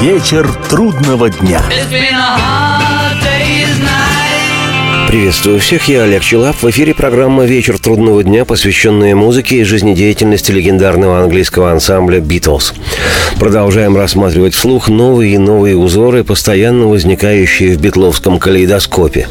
Вечер трудного дня. Приветствую всех, я Олег Челап. В эфире программа «Вечер трудного дня», посвященная музыке и жизнедеятельности легендарного английского ансамбля «Битлз». Продолжаем рассматривать вслух новые и новые узоры, постоянно возникающие в битловском калейдоскопе.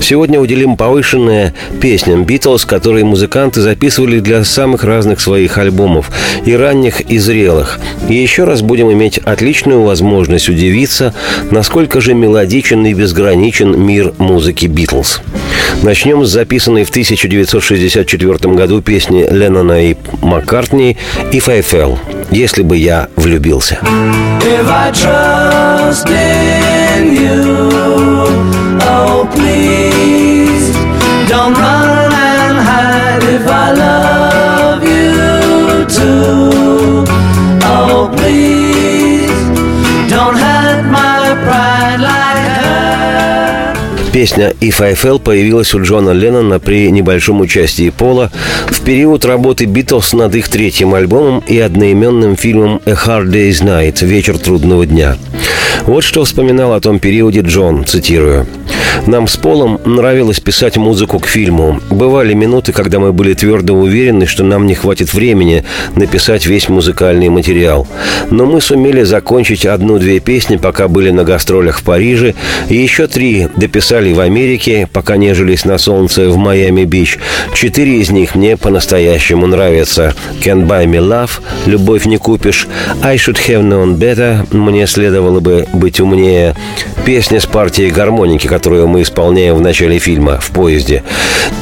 Сегодня уделим повышенное песням «Битлз», которые музыканты записывали для самых разных своих альбомов, и ранних, и зрелых. И еще раз будем иметь отличную возможность удивиться, насколько же мелодичен и безграничен мир музыки «Битлз». Beatles. Начнем с записанной в 1964 году песни Леннона и Маккартни «If I Fell» «Если бы я влюбился». If I trust in you, oh please, don't run Песня «If I Fell» появилась у Джона Леннона при небольшом участии Пола в период работы «Битлз» над их третьим альбомом и одноименным фильмом «A Hard Day's Night» «Вечер трудного дня». Вот что вспоминал о том периоде Джон, цитирую. Нам с Полом нравилось писать музыку к фильму. Бывали минуты, когда мы были твердо уверены, что нам не хватит времени написать весь музыкальный материал. Но мы сумели закончить одну-две песни, пока были на гастролях в Париже, и еще три дописали в Америке, пока нежились на солнце в Майами-Бич. Четыре из них мне по-настоящему нравятся. «Can't Buy Me Love», «Любовь не купишь», «I Should Have Known Better», «Мне следовало бы быть умнее», песня с партией гармоники, которую мы исполняем в начале фильма в поезде.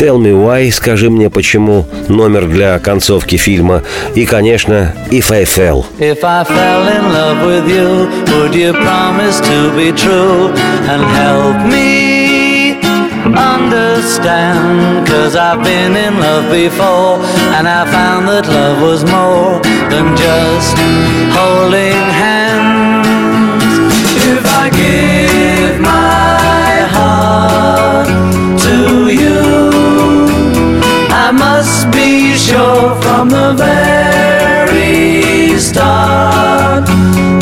Tell Me Why, скажи мне почему, номер для концовки фильма. И, конечно, If I Fell. If I fell in love with you, would you promise to be true and help me understand? Cause I've been in love before and I found that love was more than just holding hands. If I give my heart to you. I must be sure from the very start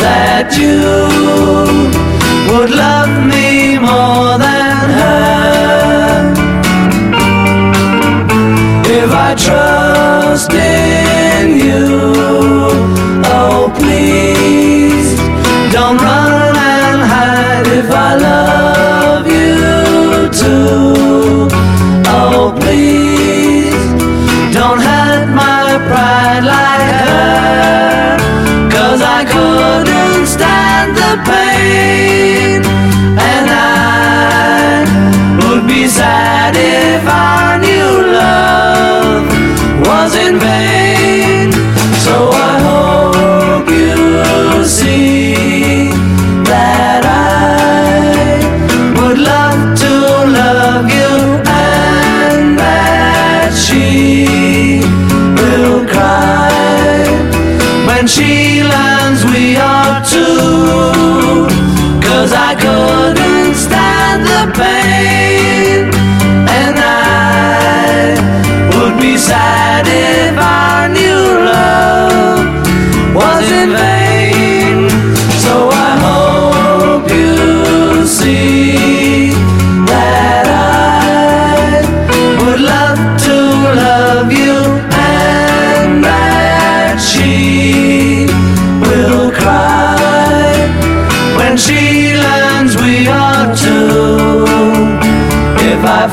that you would love me more than her. Trust in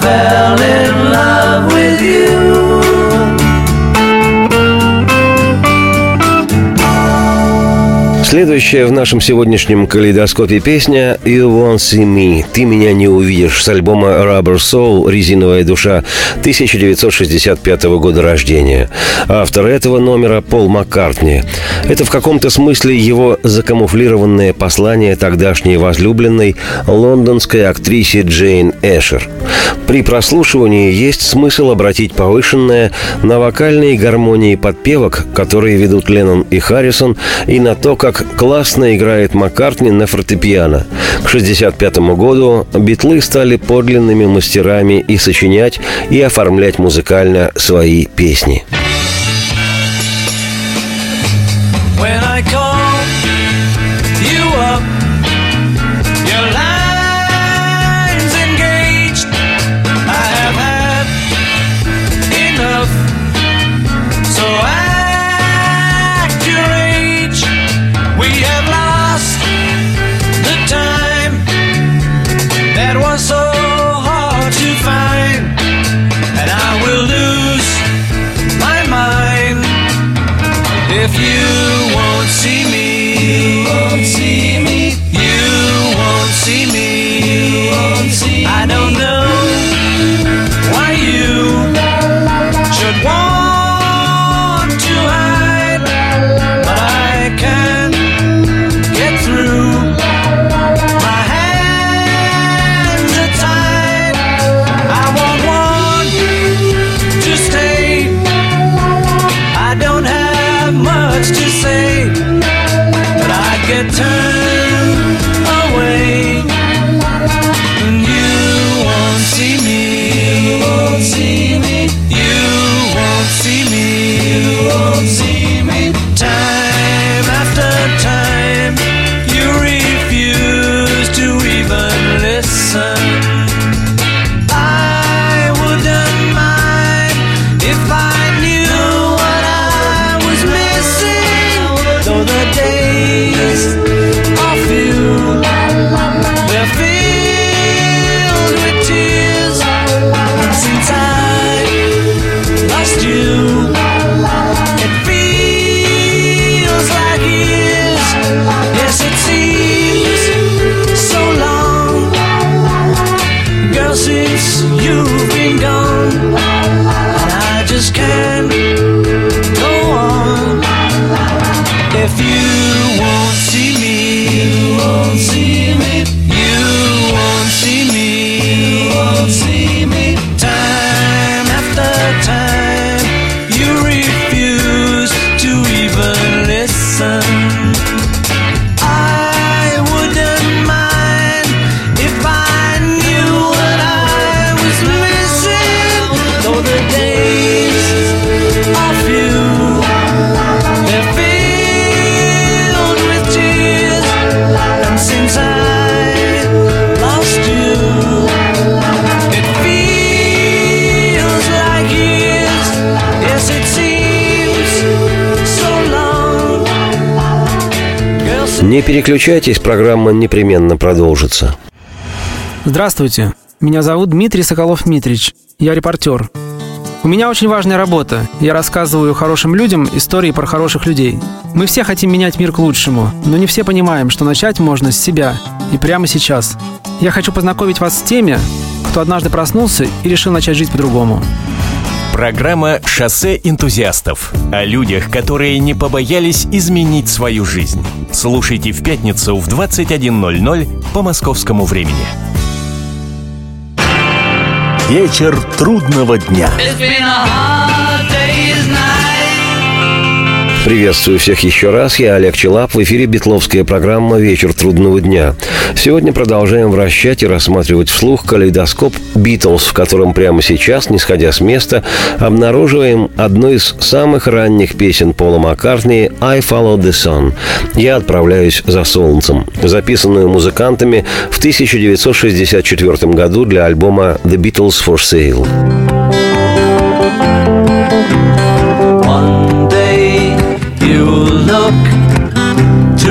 fell in Следующая в нашем сегодняшнем калейдоскопе песня «You Won't See Me» «Ты меня не увидишь» с альбома «Rubber Soul» «Резиновая душа» 1965 года рождения. Автор этого номера – Пол Маккартни. Это в каком-то смысле его закамуфлированное послание тогдашней возлюбленной лондонской актрисе Джейн Эшер. При прослушивании есть смысл обратить повышенное на вокальные гармонии подпевок, которые ведут Леннон и Харрисон, и на то, как классно играет Маккартни на фортепиано. К 1965 году битлы стали подлинными мастерами и сочинять, и оформлять музыкально свои песни. When I call Переключайтесь, программа непременно продолжится. Здравствуйте, меня зовут Дмитрий Соколов-Митрич, я репортер. У меня очень важная работа. Я рассказываю хорошим людям истории про хороших людей. Мы все хотим менять мир к лучшему, но не все понимаем, что начать можно с себя и прямо сейчас. Я хочу познакомить вас с теми, кто однажды проснулся и решил начать жить по-другому. Программа «Шоссе энтузиастов» о людях, которые не побоялись изменить свою жизнь. Слушайте в пятницу в 21.00 по московскому времени. Вечер трудного дня. Приветствую всех еще раз. Я Олег Челап. В эфире Бетловская программа «Вечер трудного дня». Сегодня продолжаем вращать и рассматривать вслух калейдоскоп «Битлз», в котором прямо сейчас, не сходя с места, обнаруживаем одну из самых ранних песен Пола Маккартни «I Follow the Sun» «Я отправляюсь за солнцем», записанную музыкантами в 1964 году для альбома «The Beatles for Sale».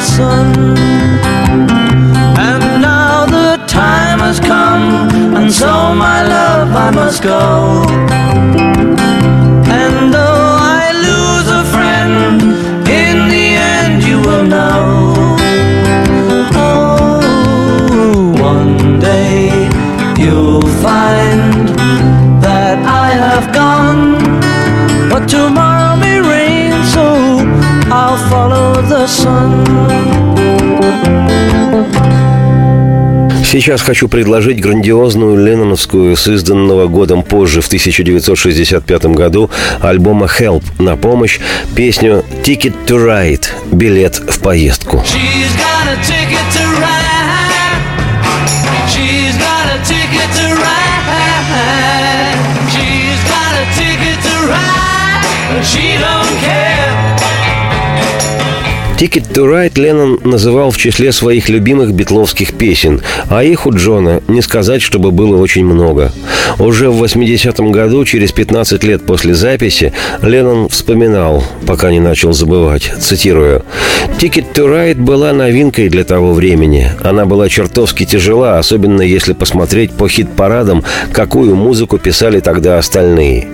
sun. And now the time has come, and so my love I must go. And though I lose a friend, in the end you will know. Oh, one day you'll find that I have gone, but tomorrow may rain, so I'll follow the sun. Сейчас хочу предложить грандиозную ленноновскую с изданного годом позже, в 1965 году, альбома «Help» на помощь песню «Ticket to Ride» – «Билет в поездку». She don't. Ticket to Ride Леннон называл в числе своих любимых битловских песен, а их у Джона не сказать, чтобы было очень много. Уже в 80-м году, через 15 лет после записи, Леннон вспоминал, пока не начал забывать, цитирую, «Ticket to Ride была новинкой для того времени. Она была чертовски тяжела, особенно если посмотреть по хит-парадам, какую музыку писали тогда остальные.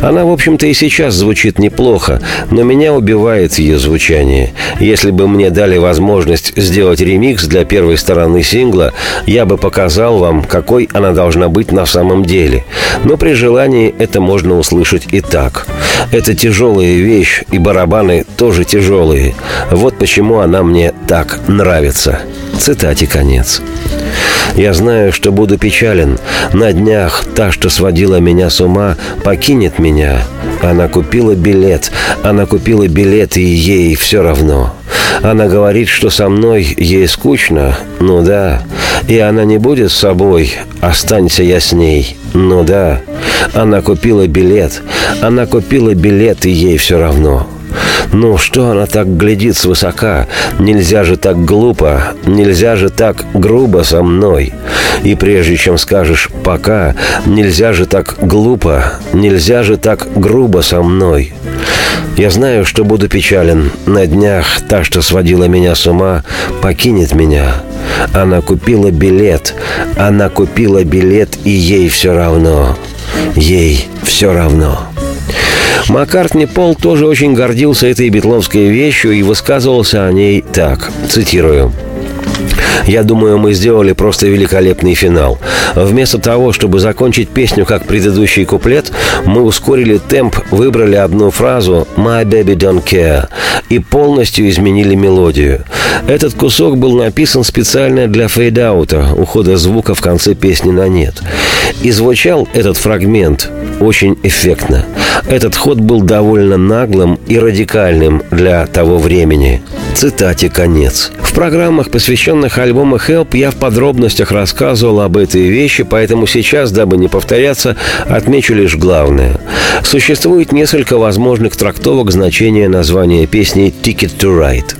Она, в общем-то, и сейчас звучит неплохо, но меня убивает ее звучание. Если бы мне дали возможность сделать ремикс для первой стороны сингла, я бы показал вам, какой она должна быть на самом деле. Но при желании это можно услышать и так. Это тяжелая вещь, и барабаны тоже тяжелые. Вот почему она мне так нравится. Цитате конец. Я знаю, что буду печален. На днях та, что сводила меня с ума, покинет меня. Она купила билет. Она купила билет, и ей все равно. Она говорит, что со мной ей скучно. Ну да. И она не будет с собой. Останься я с ней. Ну да. Она купила билет. Она купила билет, и ей все равно. Ну, что она так глядит свысока? Нельзя же так глупо, нельзя же так грубо со мной. И прежде чем скажешь «пока», нельзя же так глупо, нельзя же так грубо со мной. Я знаю, что буду печален. На днях та, что сводила меня с ума, покинет меня. Она купила билет. Она купила билет, и ей все равно. Ей все равно. Маккартни Пол тоже очень гордился этой битловской вещью и высказывался о ней так, цитирую. Я думаю, мы сделали просто великолепный финал. Вместо того, чтобы закончить песню как предыдущий куплет, мы ускорили темп, выбрали одну фразу «My baby don't care» и полностью изменили мелодию. Этот кусок был написан специально для фейдаута, ухода звука в конце песни на нет. И звучал этот фрагмент очень эффектно. Этот ход был довольно наглым и радикальным для того времени. Цитате конец. В программах, посвященных альбому Help, я в подробностях рассказывал об этой вещи, поэтому сейчас, дабы не повторяться, отмечу лишь главное. Существует несколько возможных трактовок значения названия песни «Ticket to Ride».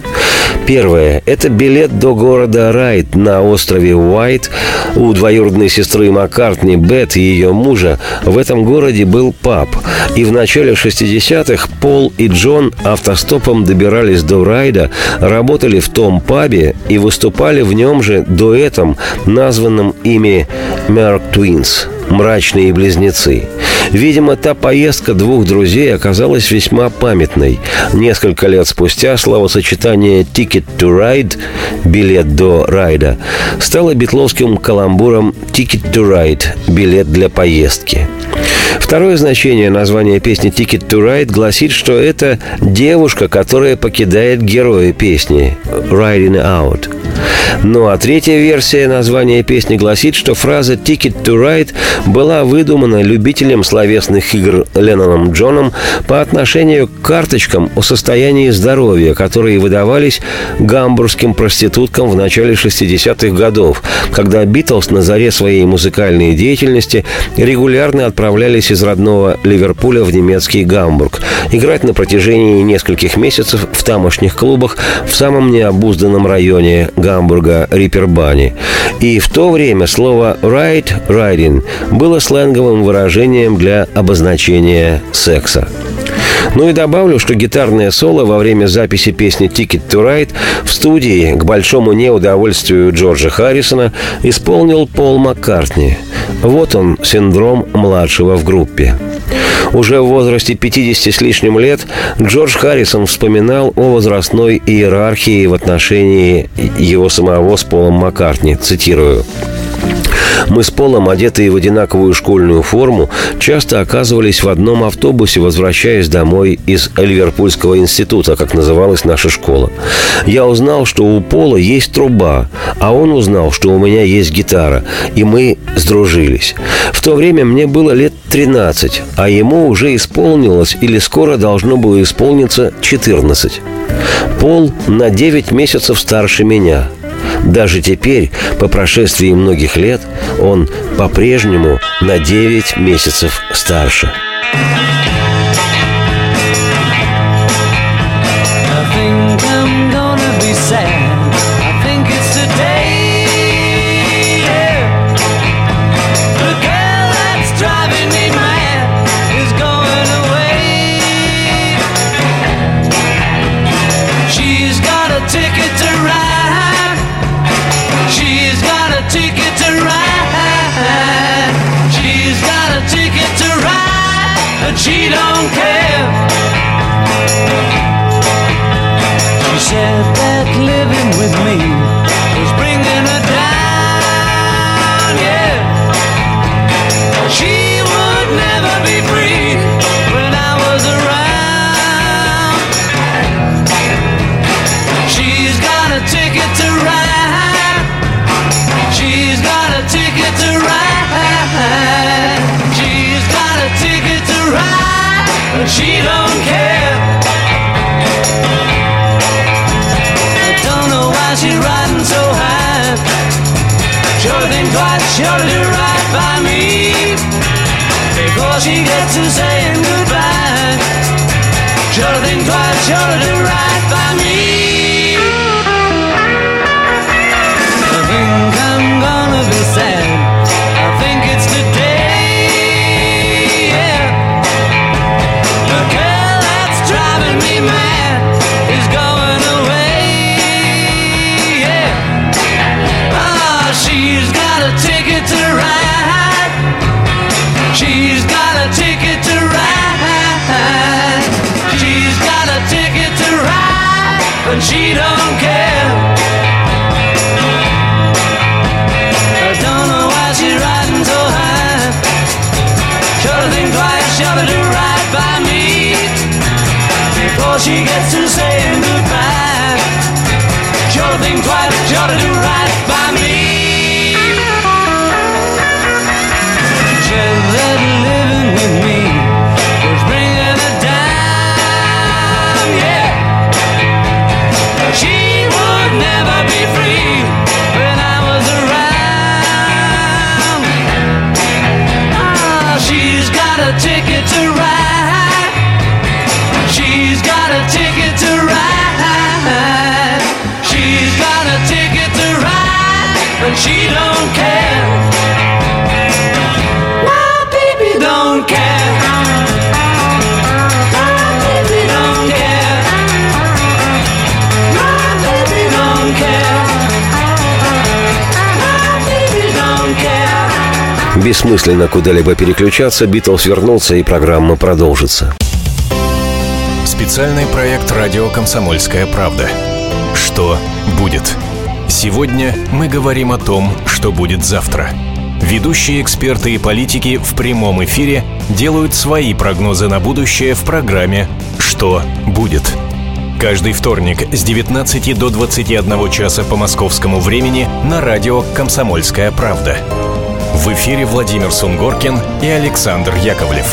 Первое – это билет до города Райт на острове Уайт. У двоюродной сестры Маккартни Бет и ее мужа в этом городе был паб. И в начале 60-х Пол и Джон автостопом добирались до Райда, работали в том пабе и выступали в нем же дуэтом, названным ими «Мерк Twins» мрачные близнецы. Видимо, та поездка двух друзей оказалась весьма памятной. Несколько лет спустя словосочетание «ticket to ride» – «билет до райда» стало битловским каламбуром «ticket to ride» – «билет для поездки». Второе значение названия песни «Ticket to Ride» гласит, что это девушка, которая покидает героя песни «Riding Out». Ну а третья версия названия песни гласит, что фраза «Ticket to Ride» была выдумана любителем словесных игр Ленноном Джоном по отношению к карточкам о состоянии здоровья, которые выдавались гамбургским проституткам в начале 60-х годов, когда Битлз на заре своей музыкальной деятельности регулярно отправлялись из родного Ливерпуля в немецкий Гамбург, играть на протяжении нескольких месяцев в тамошних клубах в самом необузданном районе Гамбурга Рипербани. И в то время слово «ride» – «riding» было сленговым выражением для обозначения секса. Ну и добавлю, что гитарное соло во время записи песни «Ticket to Ride» в студии к большому неудовольствию Джорджа Харрисона исполнил Пол Маккартни. Вот он, синдром младшего в группе. Уже в возрасте 50 с лишним лет Джордж Харрисон вспоминал о возрастной иерархии в отношении его самого с Полом Маккартни. Цитирую. Мы с Полом, одетые в одинаковую школьную форму, часто оказывались в одном автобусе, возвращаясь домой из Ливерпульского института, как называлась наша школа. Я узнал, что у Пола есть труба, а он узнал, что у меня есть гитара, и мы сдружились. В то время мне было лет 13, а ему уже исполнилось или скоро должно было исполниться 14. Пол на 9 месяцев старше меня – даже теперь, по прошествии многих лет, он по-прежнему на 9 месяцев старше. She don't Sure think twice, sure to do right by me. Before she gets to saying goodbye. Sure think twice, sure to do right by me. Got a ticket to ride. She's got a ticket to ride. She's got a ticket to ride, but she don't care. I don't know why she's riding so high. To think twice, to do right by me. Before she gets to saying goodbye. To think twice, to do right by a ticket to ride. Бессмысленно куда-либо переключаться, Битлз вернулся и программа продолжится. Специальный проект «Радио Комсомольская правда». Что будет? Сегодня мы говорим о том, что будет завтра. Ведущие эксперты и политики в прямом эфире делают свои прогнозы на будущее в программе «Что будет?». Каждый вторник с 19 до 21 часа по московскому времени на радио «Комсомольская правда». В эфире Владимир Сунгоркин и Александр Яковлев.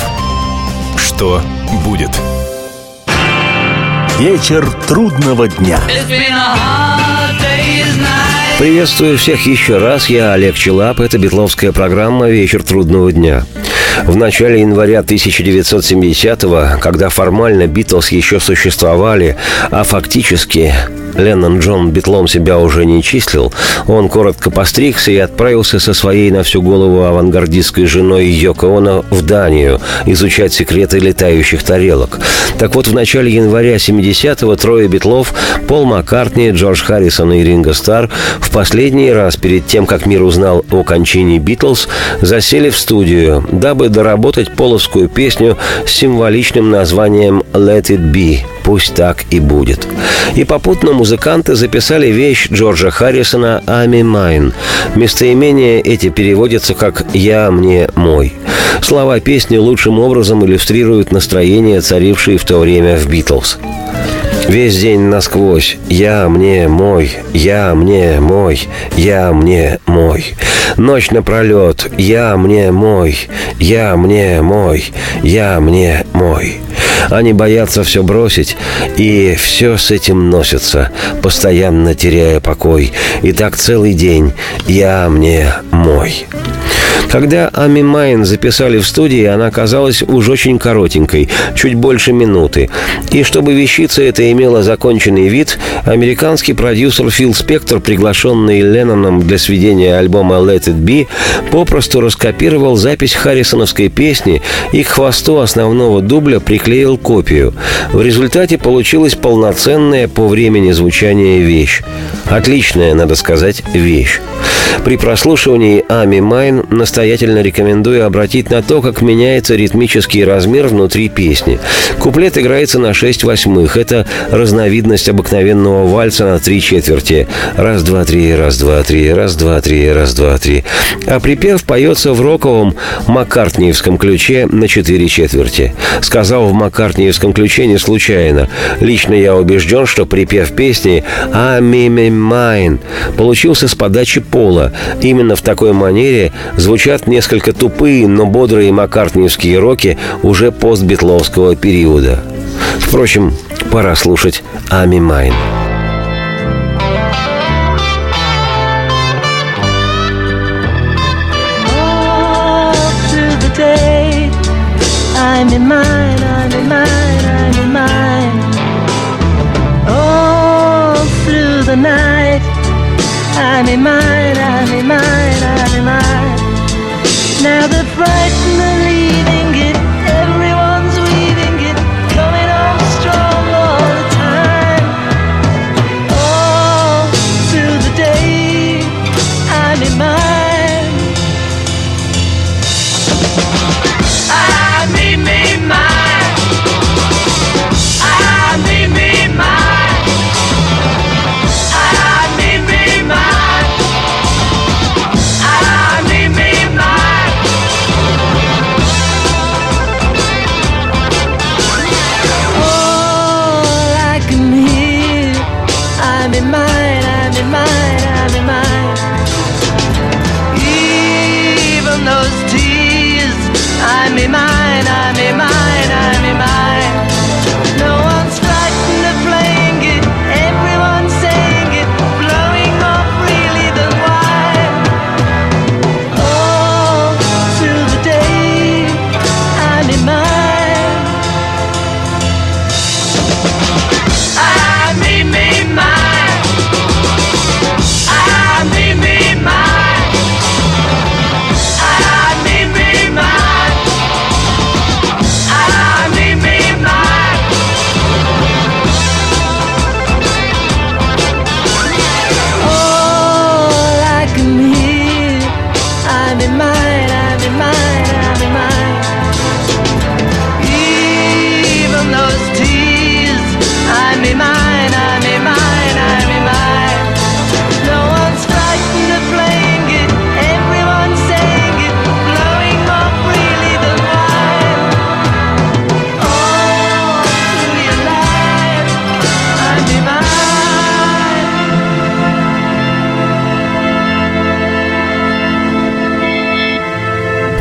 Что будет? Вечер трудного дня. Приветствую всех еще раз, я Олег Челап, это битловская программа «Вечер трудного дня». В начале января 1970-го, когда формально Битлз еще существовали, а фактически Леннон Джон Битлом себя уже не числил, он коротко постригся и отправился со своей на всю голову авангардистской женой Йоко Оно в Данию изучать секреты летающих тарелок. Так вот, в начале января 70-го трое Битлов, Пол Маккартни, Джордж Харрисон и Ринго Стар, в последний раз перед тем, как мир узнал о кончине Битлз, засели в студию, дабы доработать половскую песню с символичным названием «Let it be» пусть так и будет. И попутно музыканты записали вещь Джорджа Харрисона «Ами Майн». Местоимения эти переводятся как «Я мне мой». Слова песни лучшим образом иллюстрируют настроение, царившее в то время в «Битлз». Весь день насквозь. Я мне мой, я мне мой, я мне мой. Ночь напролет. Я мне мой, я мне мой, я мне мой. Они боятся все бросить, и все с этим носятся, постоянно теряя покой. И так целый день. Я мне мой. Когда Ами Майн записали в студии, она оказалась уж очень коротенькой, чуть больше минуты. И чтобы вещица эта имела законченный вид, американский продюсер Фил Спектор, приглашенный Ленноном для сведения альбома «Let It Be», попросту раскопировал запись харрисоновской песни и к хвосту основного дубля приклеил копию. В результате получилась полноценная по времени звучания вещь. Отличная, надо сказать, вещь. При прослушивании Ами Майн настоятельно рекомендую обратить на то, как меняется ритмический размер внутри песни. Куплет играется на 6 восьмых. Это разновидность обыкновенного вальса на три четверти. Раз, два, три, раз, два, три, раз, два, три, раз, два, три. А припев поется в роковом маккартниевском ключе на четыре четверти. Сказал в маккартниевском ключе не случайно. Лично я убежден, что припев песни «I Me Mine» получился с подачи Пола. Именно в такой манере звучат несколько тупые, но бодрые маккартниевские роки уже постбитловского периода. Впрочем, пора слушать I Me Mine. I'm in mine, I'm in mine, I'm in mine. All through the night. I'm in mine,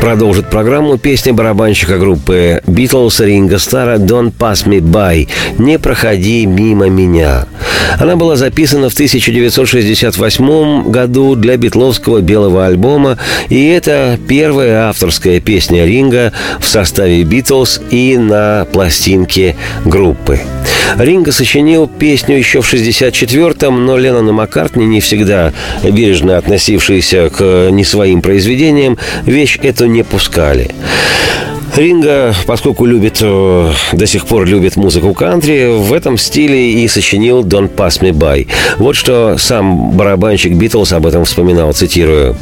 Продолжит программу песня барабанщика группы Beatles Ринга Стара «Don't Pass Me By» «Не проходи мимо меня». Она была записана в 1968 году для битловского белого альбома, и это первая авторская песня Ринга в составе Битлз и на пластинке группы. Ринга сочинил песню еще в 64-м, но Леннон и Маккартни, не всегда бережно относившиеся к не своим произведениям, вещь эту не пускали. Ринга, поскольку любит, э, до сих пор любит музыку кантри, в этом стиле и сочинил «Don't Pass Me By». Вот что сам барабанщик Битлз об этом вспоминал, цитирую.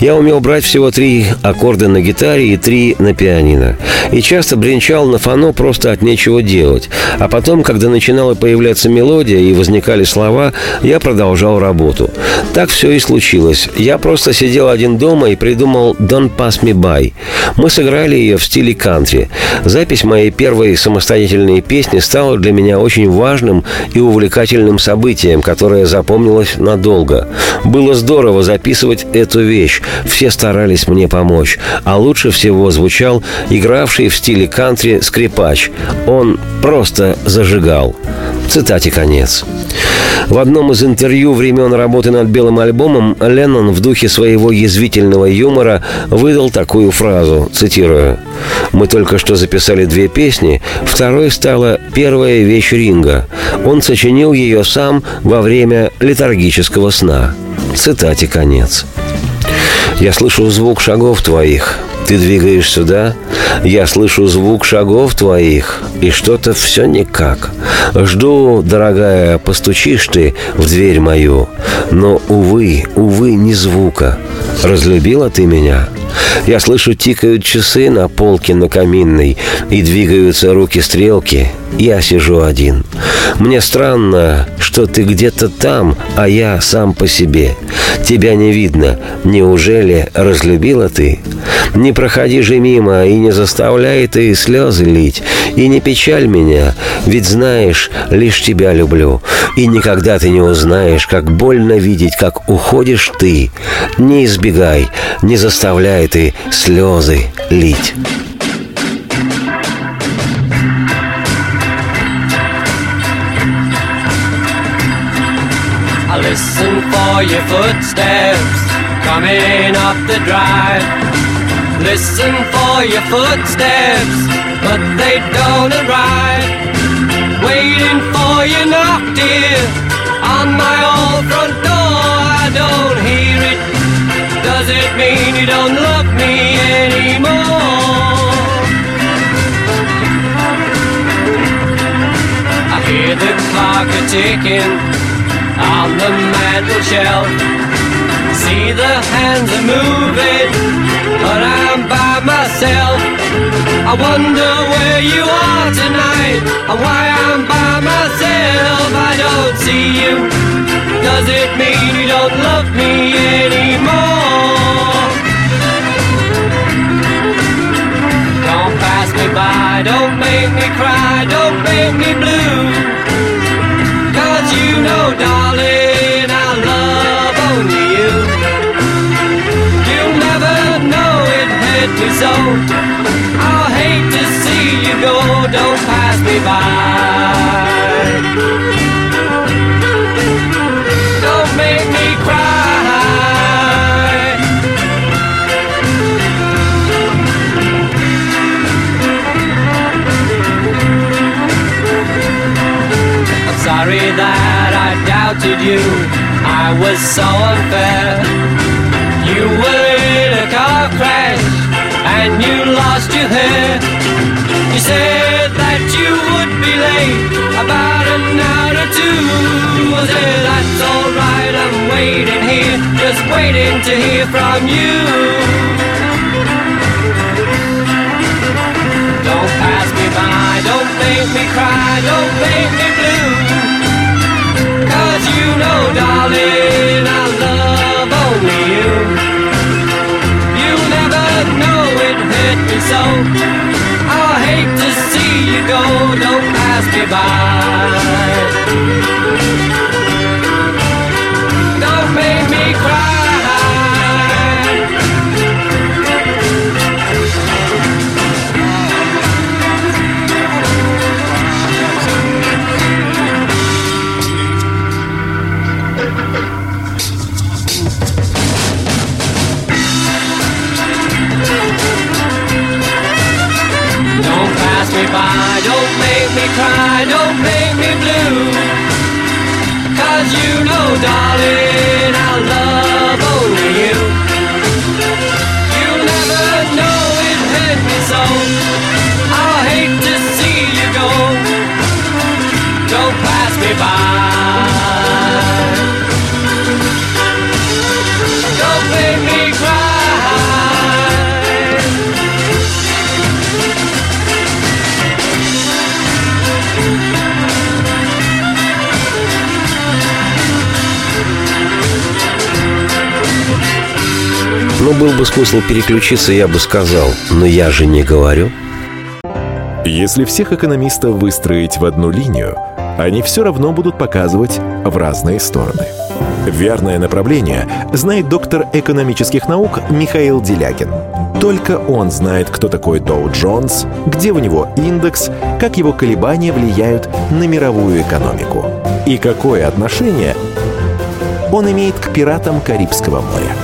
«Я умел брать всего три аккорда на гитаре и три на пианино. И часто бренчал на фано просто от нечего делать. А потом, когда начинала появляться мелодия и возникали слова, я продолжал работу. Так все и случилось. Я просто сидел один дома и придумал «Don't Pass Me By». Мы сыграли ее в стиле кантри. Запись моей первой самостоятельной песни стала для меня очень важным и увлекательным событием, которое запомнилось надолго. Было здорово записывать эту вещь. Все старались мне помочь. А лучше всего звучал игравший в стиле кантри скрипач. Он просто зажигал. Цитате конец. В одном из интервью времен работы над белым альбомом Леннон в духе своего язвительного юмора выдал такую фразу, цитирую, «Мы только что записали две песни, второй стала первая вещь Ринга. Он сочинил ее сам во время летаргического сна». Цитате конец. Я слышу звук шагов твоих. Ты двигаешь сюда, я слышу звук шагов твоих, и что-то все никак. Жду, дорогая, постучишь ты в дверь мою, но, увы, увы, ни звука. Разлюбила ты меня? Я слышу, тикают часы на полке на каминной, и двигаются руки-стрелки. Я сижу один. Мне странно, что ты где-то там, а я сам по себе. Тебя не видно. Неужели разлюбила ты? Не проходи же мимо и не заставляй ты слезы лить. И не печаль меня, ведь знаешь, лишь тебя люблю. И никогда ты не узнаешь, как больно видеть, как уходишь ты. Не избегай, не заставляй ты слезы лить. I listen for your footsteps coming up the drive. Listen for your footsteps, but they don't arrive. Waiting for you knock, dear, on my old front door. I don't hear it. Mean you don't love me anymore? I hear the clock a ticking on the mantel shelf. See the hands are moving, but I'm by myself. I wonder where you are tonight, and why I'm by myself. I don't see you. Does it mean you don't love me anymore? By, don't make me cry, don't make me blue. Cause you know, darling, I love only you. You'll never know it hurt me so. I'll hate to see you go, don't pass me by. Sorry that I doubted you. I was so unfair. You were in a car crash and you lost your hair. You said that you would be late about an hour or two. I said that's alright, I'm waiting here, just waiting to hear from you. Don't pass me by, don't make me cry, don't make me blue. So. I hate to see you go, don't pass me by. Don't make me cry. By, don't make me cry, don't make me blue. Cause you know, darling, I love only you. You'll never know it hurt me so. I'll hate to see you go. Don't pass me by. Был бы смысл переключиться, я бы сказал, но я же не говорю. Если всех экономистов выстроить в одну линию, они все равно будут показывать в разные стороны. Верное направление знает доктор экономических наук Михаил Делягин. Только он знает, кто такой Доу Джонс, где у него индекс, как его колебания влияют на мировую экономику и какое отношение он имеет к пиратам Карибского моря.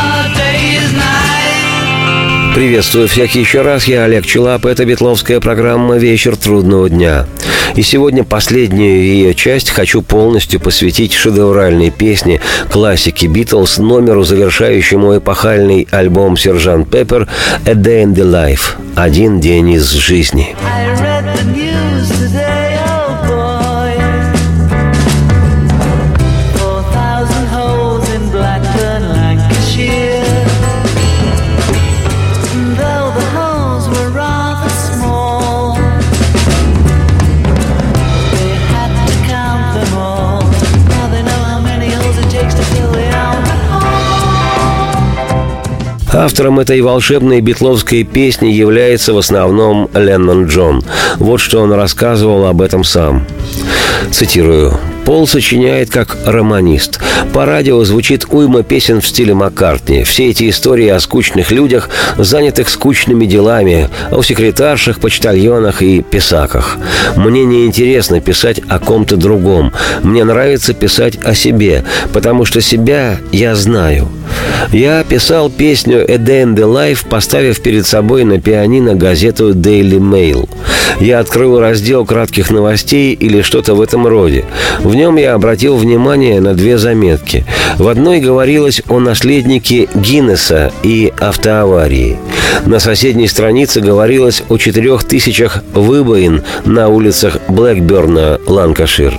Приветствую всех еще раз, я Олег Челап, это Ветловская программа «Вечер трудного дня». И сегодня последнюю ее часть хочу полностью посвятить шедевральной песне классики Битлз, номеру, завершающему эпохальный альбом «Сержант Пеппер» «A Day in the Life» – «Один день из жизни». I read the news Автором этой волшебной битловской песни является в основном Леннон Джон. Вот что он рассказывал об этом сам. Цитирую. Пол сочиняет как романист. По радио звучит уйма песен в стиле Маккартни. Все эти истории о скучных людях, занятых скучными делами, о секретаршах, почтальонах и писаках. Мне не интересно писать о ком-то другом. Мне нравится писать о себе, потому что себя я знаю. Я писал песню «A Day in the Life», поставив перед собой на пианино газету Daily Mail. Я открыл раздел кратких новостей или что-то в этом роде. В нем я обратил внимание на две заметки. В одной говорилось о наследнике Гиннеса и автоаварии. На соседней странице говорилось о четырех тысячах выбоин на улицах Блэкберна, Ланкашир.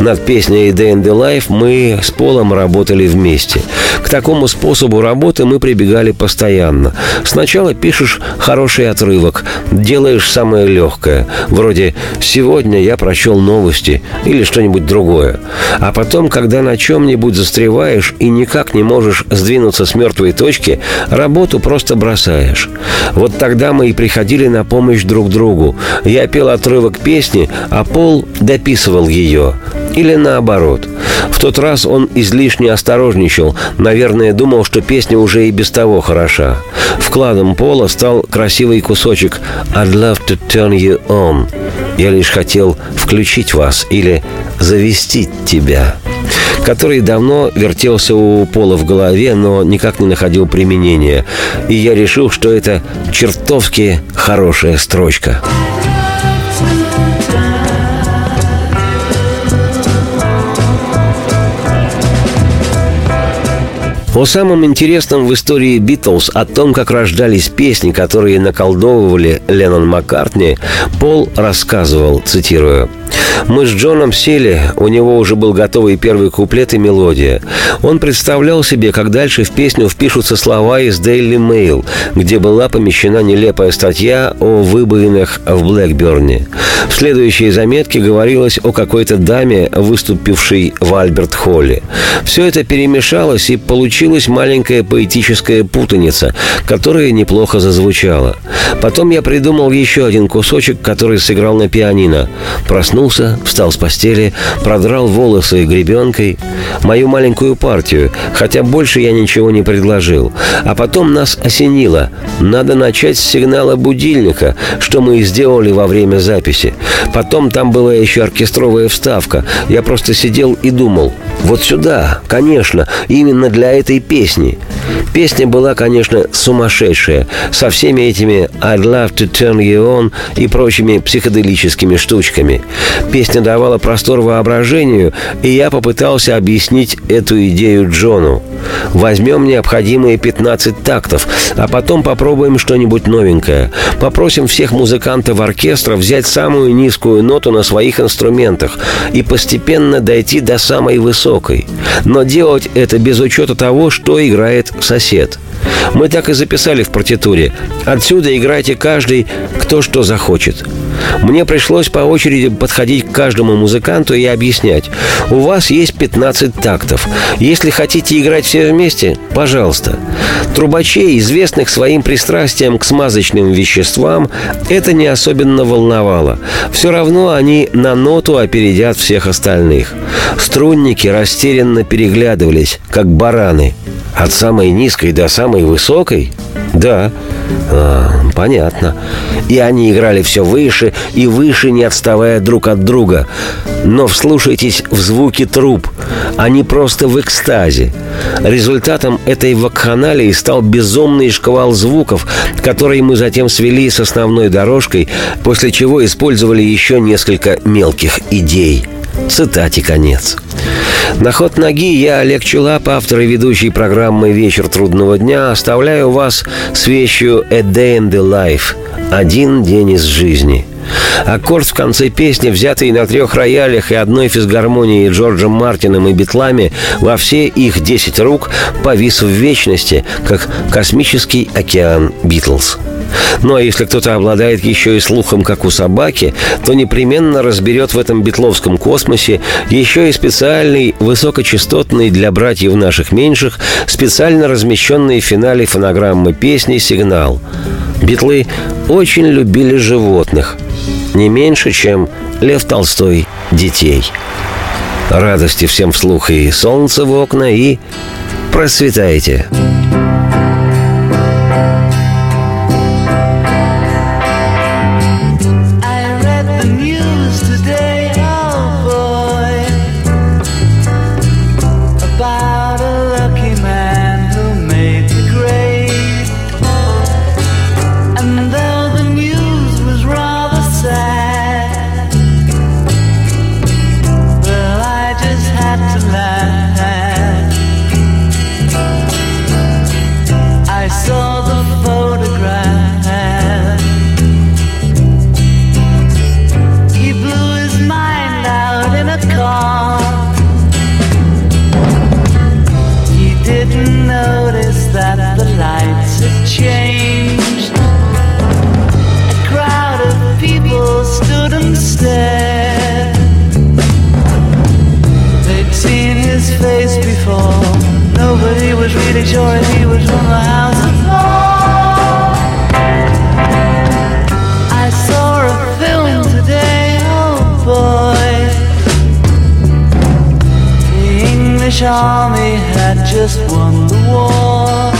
Над песней «Day in the Life» мы с Полом работали вместе. К такому способу работы мы прибегали постоянно. Сначала пишешь хороший отрывок, делаешь самое легкое, вроде «Сегодня я прочел новости» или что-нибудь другое. А потом, когда на чем-нибудь застреваешь и никак не можешь сдвинуться с мертвой точки, работу просто бросаешь. Вот тогда мы и приходили на помощь друг другу. Я пел отрывок песни, а Пол дописывал ее. Или наоборот. Тот раз он излишне осторожничал, наверное, думал, что песня уже и без того хороша. Вкладом Пола стал красивый кусочек «I'd love to turn you on». Я лишь хотел включить вас или завести тебя который давно вертелся у Пола в голове, но никак не находил применения. И я решил, что это чертовски хорошая строчка. О самом интересном в истории Битлз, о том, как рождались песни, которые наколдовывали Леннон Маккартни, Пол рассказывал, цитирую, «Мы с Джоном сели, у него уже был готовый первый куплет и мелодия. Он представлял себе, как дальше в песню впишутся слова из Daily Mail, где была помещена нелепая статья о выбоинах в Блэкберне. В следующей заметке говорилось о какой-то даме, выступившей в Альберт-Холле. Все это перемешалось и получилась маленькая поэтическая путаница, которая неплохо зазвучала. Потом я придумал еще один кусочек, который сыграл на пианино. Проснулся, встал с постели, продрал волосы гребенкой. Мою маленькую партию, хотя больше я ничего не предложил. А потом нас осенило. Надо начать с сигнала будильника, что мы и сделали во время записи. Потом там была еще оркестровая вставка. Я просто сидел и думал, вот сюда, конечно, именно для этой песни. Песня была, конечно, сумасшедшая, со всеми этими «I'd love to turn you on» и прочими психоделическими штучками. Песня давала простор воображению, и я попытался объяснить эту идею Джону. Возьмем необходимые 15 тактов, а потом попробуем что-нибудь новенькое. Попросим всех музыкантов оркестра взять самую низкую ноту на своих инструментах и постепенно дойти до самой высокой. Но делать это без учета того, что играет сосед. Мы так и записали в партитуре. Отсюда играйте каждый, кто что захочет. Мне пришлось по очереди подходить к каждому музыканту и объяснять. У вас есть 15 тактов. Если хотите играть все вместе, пожалуйста. Трубачей, известных своим пристрастием к смазочным веществам, это не особенно волновало. Все равно они на ноту опередят всех остальных. Струнники растерянно переглядывались, как бараны. От самой низкой до самой высокой? Да, а, понятно. И они играли все выше и выше, не отставая друг от друга. Но вслушайтесь в звуки труб. Они просто в экстазе. Результатом этой вакханалии стал безумный шквал звуков, который мы затем свели с основной дорожкой, после чего использовали еще несколько мелких идей. Цитате конец. На ход ноги я, Олег Челап, автор и ведущий программы «Вечер трудного дня», оставляю вас с вещью «A Day in the Life» – «Один день из жизни». Аккорд в конце песни, взятый на трех роялях и одной физгармонии Джорджем Мартином и Битлами, во все их десять рук повис в вечности, как космический океан Битлз. Ну а если кто-то обладает еще и слухом, как у собаки, то непременно разберет в этом битловском космосе еще и специальный, высокочастотный для братьев наших меньших, специально размещенный в финале фонограммы песни сигнал. Битлы очень любили животных, не меньше, чем Лев Толстой детей. Радости всем вслух и солнце в окна, и процветайте! I English army had just won the war.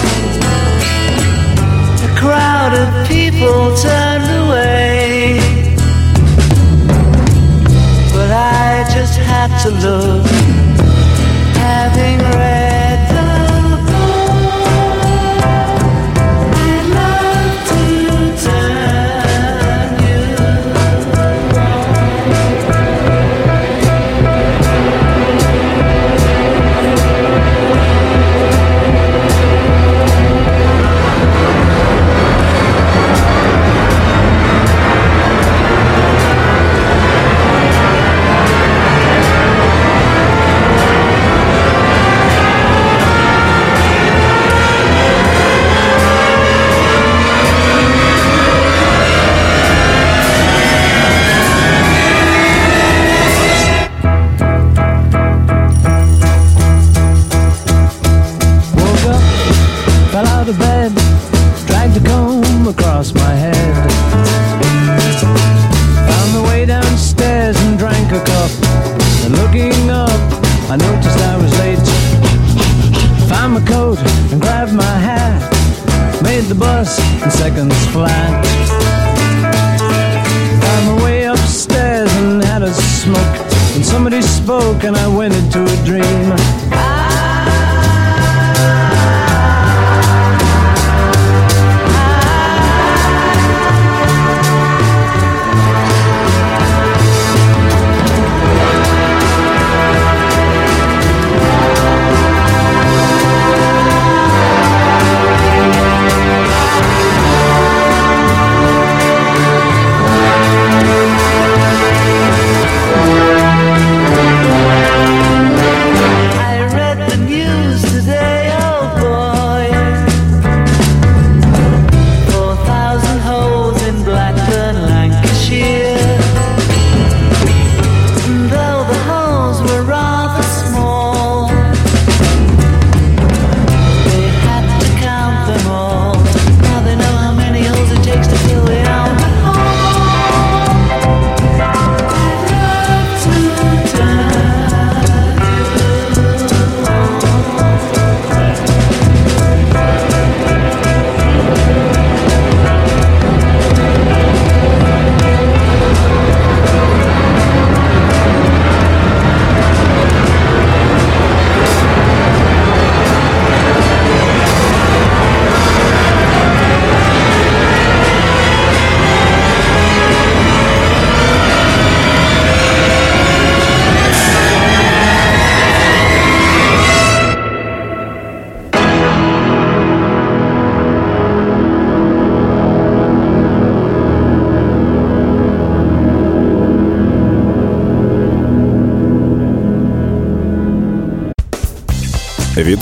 A crowd of people turned away. But I just had to look,